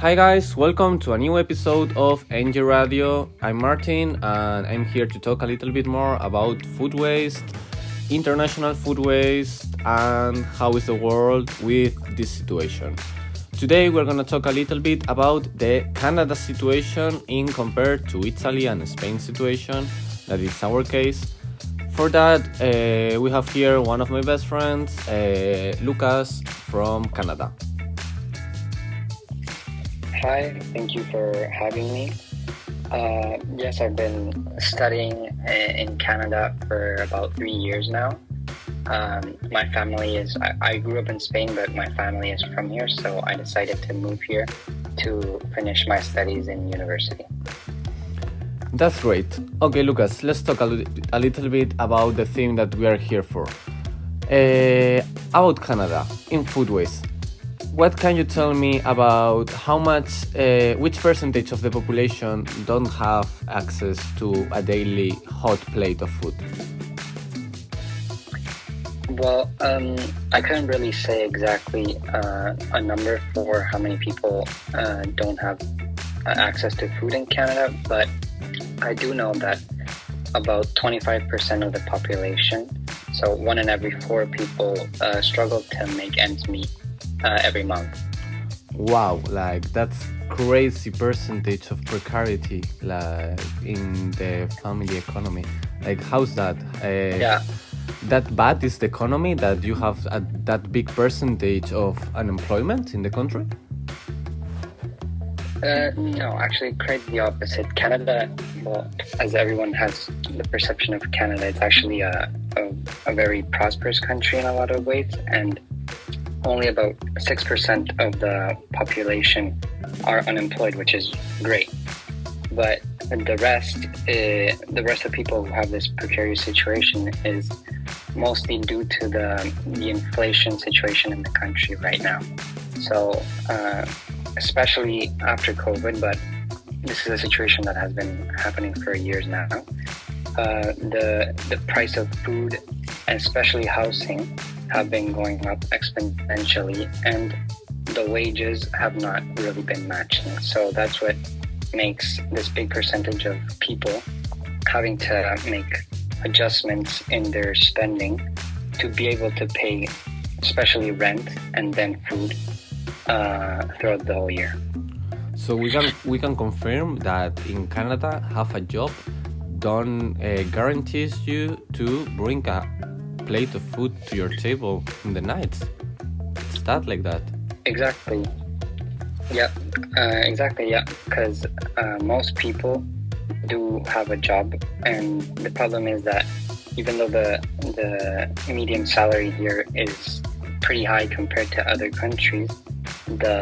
Hi guys, welcome to a new episode of NG Radio. I'm Martin and I'm here to talk a little bit more about food waste, international food waste, and how is the world with this situation. Today we're gonna talk a little bit about the Canada situation in compared to Italy and Spain situation. That is our case. For that, uh, we have here one of my best friends, uh, Lucas from Canada. Hi, thank you for having me. Uh, yes, I've been studying in Canada for about three years now. Um, my family is, I, I, grew up in Spain, but my family is from here, so I decided to move here to finish my studies in university. That's great. Okay, Lucas, let's talk a, a little bit about the theme that we are here for. Uh, about Canada in food waste what can you tell me about how much, uh, which percentage of the population don't have access to a daily hot plate of food? Well, um, I couldn't really say exactly uh, a number for how many people uh, don't have uh, access to food in Canada, but I do know that about 25% of the population, so one in every four people, uh, struggle to make ends meet uh, every month. Wow, like that's crazy percentage of precarity like in the family economy. Like how's that? Uh, yeah. That bad is the economy that you have a, that big percentage of unemployment in the country? Uh, no, actually, quite the opposite. Canada, well, as everyone has the perception of Canada, it's actually a, a, a very prosperous country in a lot of ways, and only about 6% of the population are unemployed, which is great. But the rest, uh, the rest of people who have this precarious situation is mostly due to the, the inflation situation in the country right now. So, uh, especially after COVID, but this is a situation that has been happening for years now. Uh, the the price of food, especially housing, have been going up exponentially and the wages have not really been matching. So that's what makes this big percentage of people having to make adjustments in their spending to be able to pay, especially rent and then food uh, throughout the whole year. So we can we can confirm that in Canada, half a job done uh, guarantees you to bring a plate of food to your table in the night. It's that like that. Exactly. Yeah, uh, exactly. Yeah, because uh, most people do have a job, and the problem is that even though the the median salary here is pretty high compared to other countries, the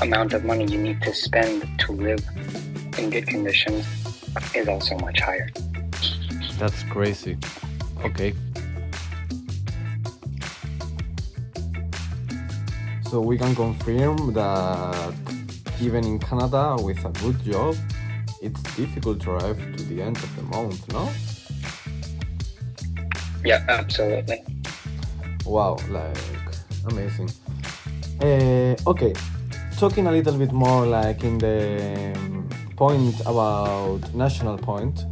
amount of money you need to spend to live in good conditions is also much higher. That's crazy. Okay, So we can confirm that even in Canada with a good job, it's difficult to arrive to the end of the month, no? Yeah, absolutely. Wow, like amazing. Uh, okay, talking a little bit more like in the um, point about national point.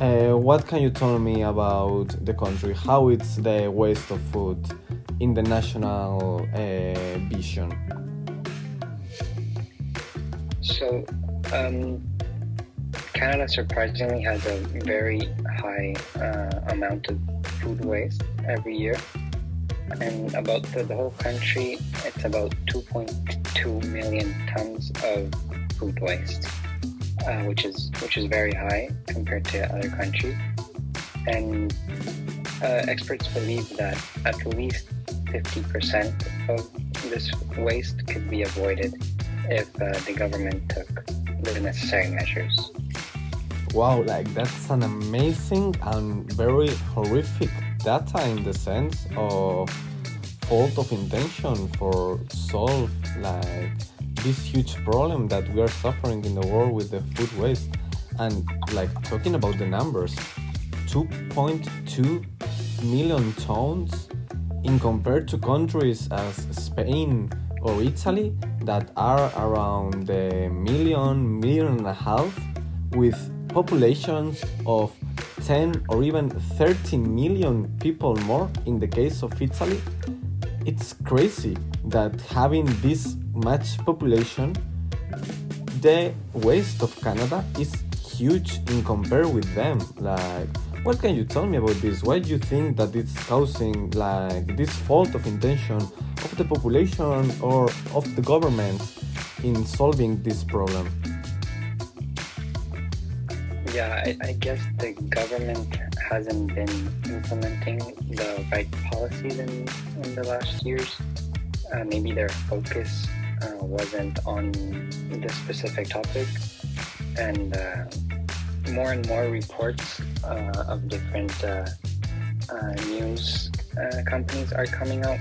Uh, what can you tell me about the country? How it's the waste of food? In the national uh, vision? So, um, Canada surprisingly has a very high uh, amount of food waste every year. And about the, the whole country, it's about 2.2 million tons of food waste, uh, which is which is very high compared to other countries. And uh, experts believe that at least 50% of this waste could be avoided if uh, the government took the necessary measures. Wow, like that's an amazing and very horrific data in the sense of fault of intention for solve like this huge problem that we are suffering in the world with the food waste and like talking about the numbers 2.2 million tons in compared to countries as Spain or Italy, that are around a million, million and a half, with populations of 10 or even 13 million people more in the case of Italy. It's crazy that having this much population, the waste of Canada is huge in compare with them. Like, what can you tell me about this? Why do you think that it's causing like this fault of intention of the population or of the government in solving this problem? Yeah, I, I guess the government hasn't been implementing the right policies in, in the last years. Uh, maybe their focus uh, wasn't on this specific topic, and uh, more and more reports uh, of different uh, uh, news companies are coming out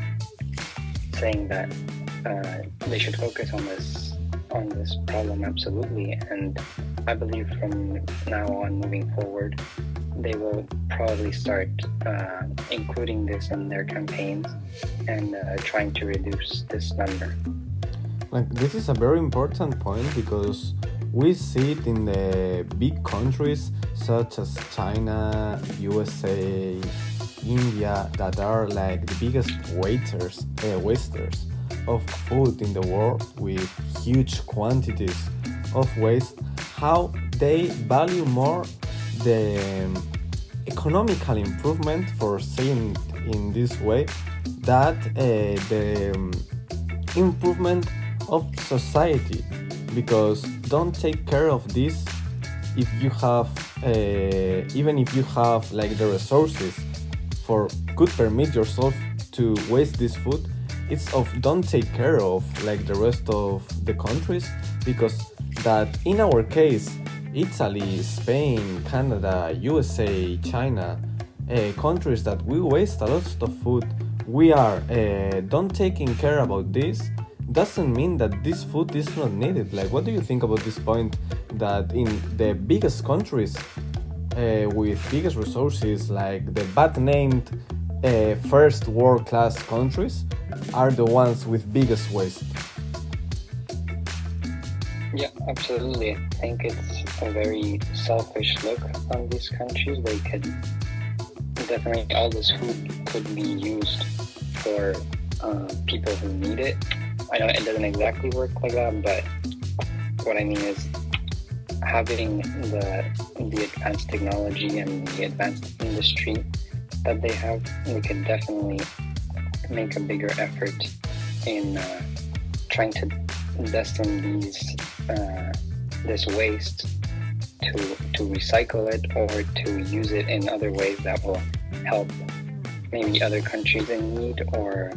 saying that they should focus on this on this problem absolutely and I believe from now on moving forward, they will probably start uh, including this in their campaigns and uh, trying to reduce this number. Like this is a very important point because we see it in the big countries such as China, USA, India that are like the biggest waiters, uh, wasters of food in the world with huge quantities of waste. How they value more the economical improvement for saying in this way that uh, the um, improvement of society because don't take care of this if you have uh, even if you have like the resources for could permit yourself to waste this food it's of don't take care of like the rest of the countries because that in our case, Italy, Spain, Canada, USA, China, uh, countries that we waste a lot of food, we are uh, don't taking care about this doesn't mean that this food is not needed. Like, what do you think about this point that in the biggest countries uh, with biggest resources, like the bad named uh, first world class countries, are the ones with biggest waste? Yeah, absolutely. I think it's a very selfish look on these countries. They could definitely all this food could be used for uh, people who need it. I know it doesn't exactly work like that, but what I mean is having the the advanced technology and the advanced industry that they have, we could definitely make a bigger effort in uh, trying to destine these uh, this waste to to recycle it or to use it in other ways that will help maybe other countries in need or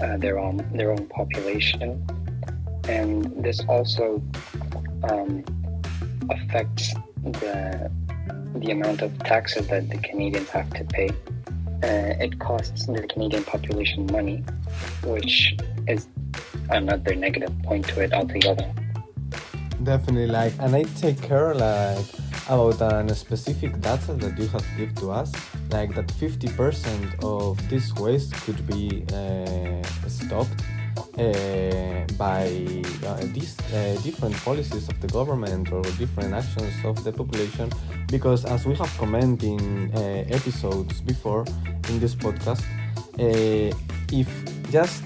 uh, their own their own population. And this also um, affects the the amount of taxes that the Canadians have to pay. Uh, it costs the Canadian population money, which is another negative point to it altogether. Definitely, like, and I take care like about a specific data that you have given to us, like that 50% of this waste could be uh, stopped uh, by uh, these uh, different policies of the government or different actions of the population. Because as we have commented in uh, episodes before in this podcast uh, if just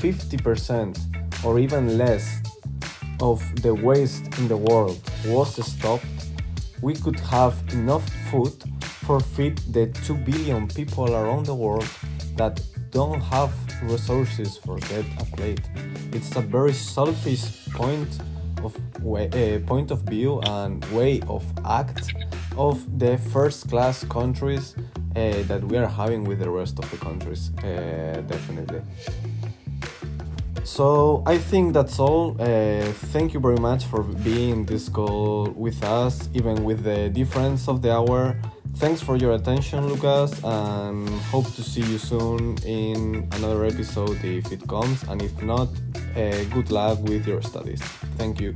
50% or even less of the waste in the world was stopped, we could have enough food for feed the 2 billion people around the world that don't have resources for get a plate. It's a very selfish point of way, uh, point of view and way of act of the first class countries uh, that we are having with the rest of the countries. Uh, definitely. So I think that's all. Uh, thank you very much for being this call with us, even with the difference of the hour. Thanks for your attention, Lucas, and hope to see you soon in another episode if it comes. And if not, uh, good luck with your studies. Thank you.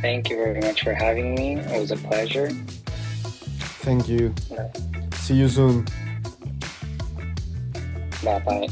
Thank you very much for having me. It was a pleasure. Thank you. See you soon. Bye bye.